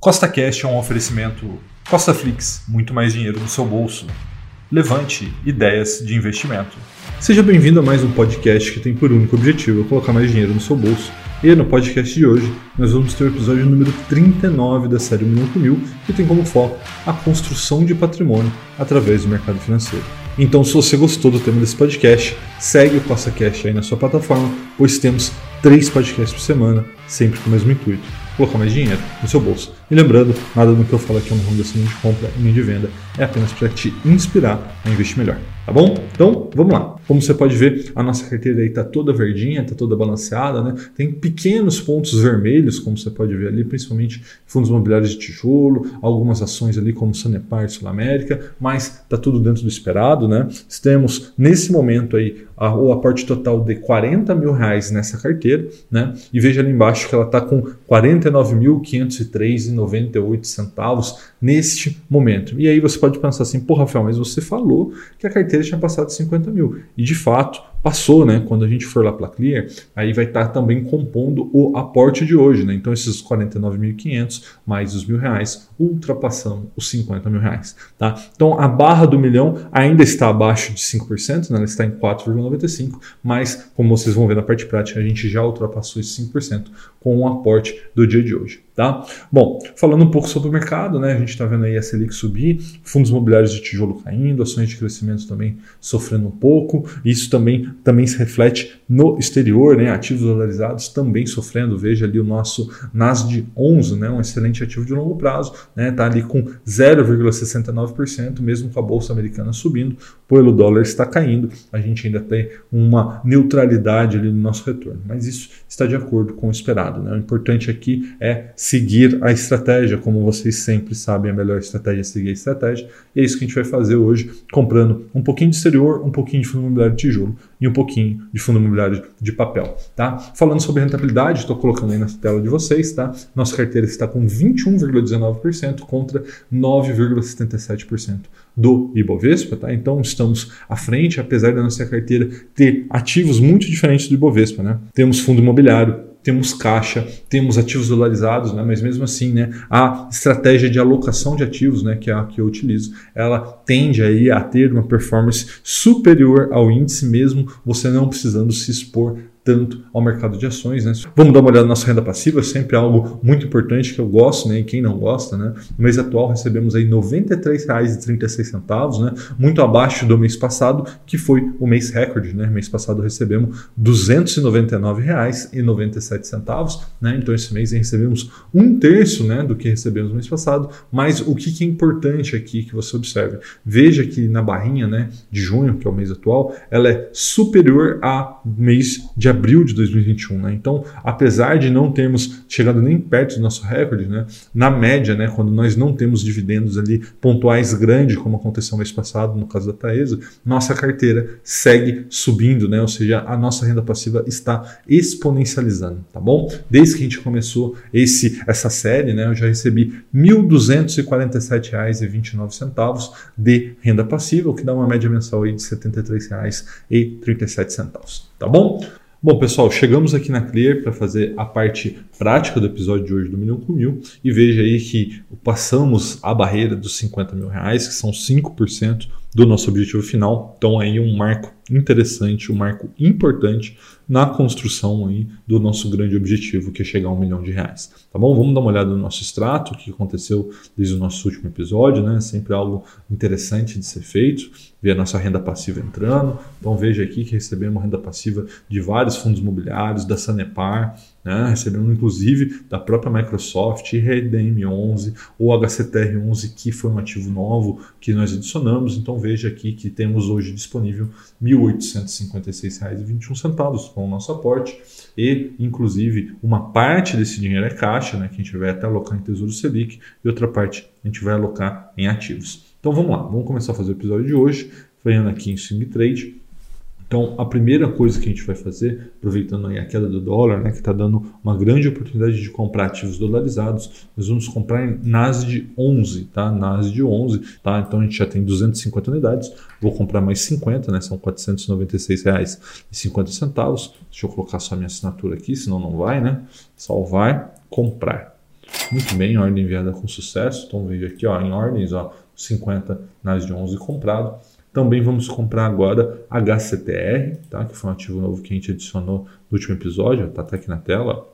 Costa Cash é um oferecimento Costa Flix, muito mais dinheiro no seu bolso. Levante ideias de investimento. Seja bem-vindo a mais um podcast que tem por único objetivo colocar mais dinheiro no seu bolso. E no podcast de hoje nós vamos ter o episódio número 39 da série Minuto Mil, que tem como foco a construção de patrimônio através do mercado financeiro. Então, se você gostou do tema desse podcast, segue o Costa Cash aí na sua plataforma, pois temos três podcasts por semana, sempre com o mesmo intuito colocar mais dinheiro no seu bolso. E lembrando, nada do que eu falo aqui é uma recomendação de compra nem de venda, é apenas para te inspirar a investir melhor. Tá bom? Então, vamos lá. Como você pode ver, a nossa carteira aí está toda verdinha, está toda balanceada, né? Tem pequenos pontos vermelhos, como você pode ver ali, principalmente fundos imobiliários de tijolo, algumas ações ali como Sanepar Sul América, mas está tudo dentro do esperado, né? Temos nesse momento aí a, o aporte total de 40 mil reais nessa carteira, né? E veja ali embaixo que ela está com 49.503,98 centavos neste momento. E aí você pode pensar assim, pô, Rafael, mas você falou que a carteira tinha passado de 50 mil. E de fato, passou, né? Quando a gente for lá para Clear, aí vai estar tá também compondo o aporte de hoje, né? Então esses 49.500 mais os mil reais ultrapassando os 50 mil reais, tá? Então a barra do milhão ainda está abaixo de 5%, né? Ela está em 4,95, mas como vocês vão ver na parte prática, a gente já ultrapassou esses 5% com o aporte do dia de hoje. Tá? Bom, falando um pouco sobre o mercado, né, a gente está vendo aí a Selic subir, fundos imobiliários de tijolo caindo, ações de crescimento também sofrendo um pouco, isso também, também se reflete no exterior, né, ativos dolarizados também sofrendo, veja ali o nosso NASD 11, né, um excelente ativo de longo prazo, né, tá ali com 0,69%, mesmo com a bolsa americana subindo, pelo dólar está caindo, a gente ainda tem uma neutralidade ali no nosso retorno, mas isso está de acordo com o esperado. Né? O importante aqui é seguir a estratégia, como vocês sempre sabem, a melhor estratégia seguir a estratégia. E é isso que a gente vai fazer hoje, comprando um pouquinho de exterior, um pouquinho de fundo imobiliário de tijolo e um pouquinho de fundo imobiliário de papel. Tá? Falando sobre rentabilidade, estou colocando aí na tela de vocês, tá? Nossa carteira está com 21,19% contra 9,77% do Ibovespa, tá? Então estamos à frente, apesar da nossa carteira ter ativos muito diferentes do Ibovespa, né? Temos fundo imobiliário, temos caixa, temos ativos dolarizados, né? mas mesmo assim, né, a estratégia de alocação de ativos, né, que é a que eu utilizo, ela tende aí a ter uma performance superior ao índice mesmo você não precisando se expor tanto ao mercado de ações. Né? Vamos dar uma olhada na nossa renda passiva, sempre algo muito importante que eu gosto, né? e quem não gosta. Né? No mês atual recebemos aí R$ 93,36, né? muito abaixo do mês passado, que foi o mês recorde. Né? Mês passado recebemos R$ 299,97, né? então esse mês recebemos um terço né, do que recebemos no mês passado, mas o que, que é importante aqui que você observe? Veja que na barrinha né, de junho, que é o mês atual, ela é superior a mês de abril de 2021. Né? Então, apesar de não termos chegado nem perto do nosso recorde, né, na média, né, quando nós não temos dividendos ali pontuais grandes, como aconteceu mês passado no caso da Taesa, nossa carteira segue subindo, né? ou seja, a nossa renda passiva está exponencializando, tá bom? Desde que a gente começou esse, essa série, né, eu já recebi R$ 1.247,29 de renda passiva, o que dá uma média mensal aí de R$ 73,37, tá bom? Bom, pessoal, chegamos aqui na Clear para fazer a parte prática do episódio de hoje do Milhão com Mil e veja aí que passamos a barreira dos 50 mil reais, que são 5% do nosso objetivo final. Então aí um marco interessante, um marco importante na construção aí do nosso grande objetivo, que é chegar a um milhão de reais. Tá bom? Vamos dar uma olhada no nosso extrato, o que aconteceu desde o nosso último episódio, né? Sempre algo interessante de ser feito. Ver a nossa renda passiva entrando. Então veja aqui que recebemos renda passiva de vários fundos imobiliários, da Sanepar, né? inclusive da própria Microsoft, RDM11 ou HCTR11, que foi um ativo novo que nós adicionamos. Então veja aqui que temos hoje disponível R$ 1.856,21 com o nosso aporte e, inclusive, uma parte desse dinheiro é caixa, né, que a gente vai até alocar em Tesouro Selic e outra parte a gente vai alocar em ativos. Então vamos lá, vamos começar a fazer o episódio de hoje, falando aqui em Swing Trade. Então, a primeira coisa que a gente vai fazer, aproveitando a queda do dólar, né, que está dando uma grande oportunidade de comprar ativos dolarizados, nós vamos comprar em NASD 11, tá? NASD 11, tá? Então a gente já tem 250 unidades, vou comprar mais 50, né? São R$ 496,50. Deixa eu colocar só minha assinatura aqui, senão não vai, né? Só vai comprar. Muito bem, ordem enviada com sucesso. Então veja aqui ó, em ordens, ó, 50 nas de 11 comprado. Também vamos comprar agora HCTR, tá? que foi um ativo novo que a gente adicionou no último episódio, está até aqui na tela.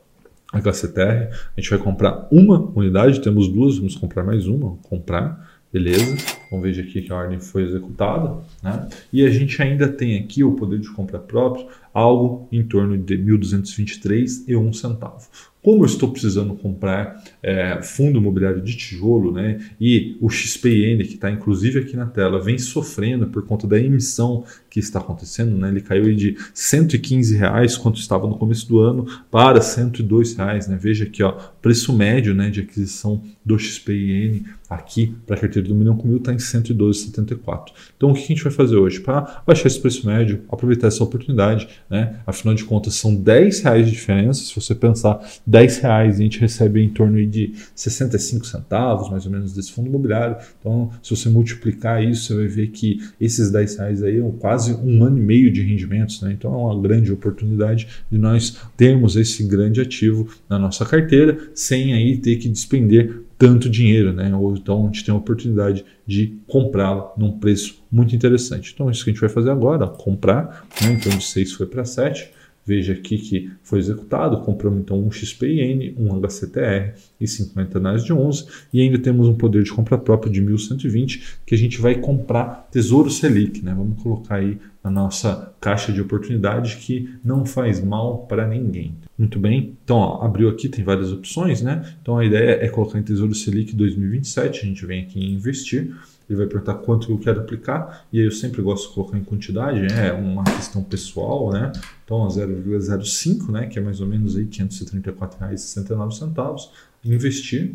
HCTR, a gente vai comprar uma unidade, temos duas, vamos comprar mais uma, comprar, beleza? Então veja aqui que a ordem foi executada, né? E a gente ainda tem aqui o poder de compra próprio, algo em torno de 1.223 e um centavo. Como eu estou precisando comprar é, fundo imobiliário de tijolo, né, e o XPN, que está inclusive aqui na tela, vem sofrendo por conta da emissão que está acontecendo, né, ele caiu de 115 reais quanto estava no começo do ano para 102 reais, né, veja aqui, ó, preço médio, né, de aquisição do XPN aqui para a carteira do milhão com mil está em 112,74. Então o que a gente vai fazer hoje? Para baixar esse preço médio, aproveitar essa oportunidade, né, afinal de contas são 10 reais de diferença, se você pensar 10 reais a gente recebe em torno de 65 centavos, mais ou menos, desse fundo imobiliário. Então, se você multiplicar isso, você vai ver que esses 10 reais aí é quase um ano e meio de rendimentos. Né? Então, é uma grande oportunidade de nós termos esse grande ativo na nossa carteira, sem aí ter que despender tanto dinheiro, né? Ou então a gente tem a oportunidade de comprá-la num preço muito interessante. Então, isso que a gente vai fazer agora, comprar, né? Então, de 6 foi para 7. Veja aqui que foi executado, compramos então um XPN, um HCTR e 50 NAS de 11 e ainda temos um poder de compra próprio de 1120 que a gente vai comprar Tesouro Selic, né? Vamos colocar aí na nossa caixa de oportunidade que não faz mal para ninguém. Muito bem, então ó, abriu aqui, tem várias opções, né? Então a ideia é colocar em Tesouro Selic 2027, a gente vem aqui em investir ele vai perguntar quanto eu quero aplicar, e aí eu sempre gosto de colocar em quantidade, é uma questão pessoal, né? Então, 0,05, né, que é mais ou menos aí R$ 534,69, investir.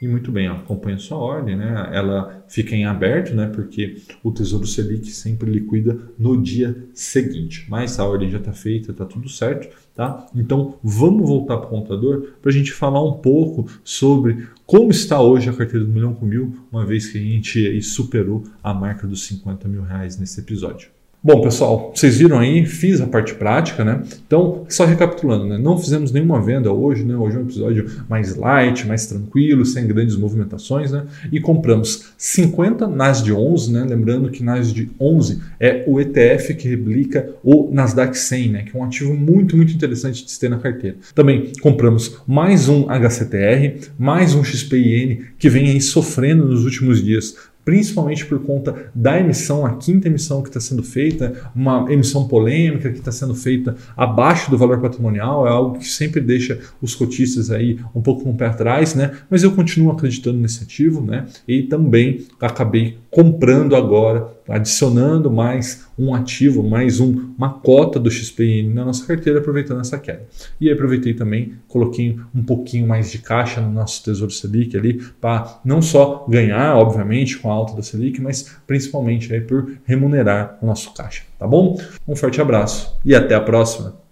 E muito bem, acompanha sua ordem, né? Ela fica em aberto, né? Porque o Tesouro Selic sempre liquida no dia seguinte. Mas a ordem já está feita, está tudo certo, tá? Então vamos voltar para o computador para a gente falar um pouco sobre como está hoje a carteira do milhão com mil, uma vez que a gente superou a marca dos 50 mil reais nesse episódio. Bom, pessoal, vocês viram aí, fiz a parte prática, né? Então, só recapitulando, né? Não fizemos nenhuma venda hoje, né? Hoje é um episódio mais light, mais tranquilo, sem grandes movimentações, né? E compramos 50 NAS de 11, né? Lembrando que NAS de 11 é o ETF que replica o Nasdaq 100, né? Que é um ativo muito, muito interessante de se ter na carteira. Também compramos mais um HCTR, mais um XPIN que vem aí sofrendo nos últimos dias principalmente por conta da emissão, a quinta emissão que está sendo feita, uma emissão polêmica que está sendo feita abaixo do valor patrimonial, é algo que sempre deixa os cotistas aí um pouco com o pé atrás, né? Mas eu continuo acreditando nesse ativo, né? E também acabei comprando agora, adicionando mais um ativo, mais um, uma cota do XPN na nossa carteira, aproveitando essa queda. E aproveitei também, coloquei um pouquinho mais de caixa no nosso Tesouro Selic ali, para não só ganhar, obviamente, alta da Selic, mas principalmente aí por remunerar o nosso caixa, tá bom? Um forte abraço e até a próxima!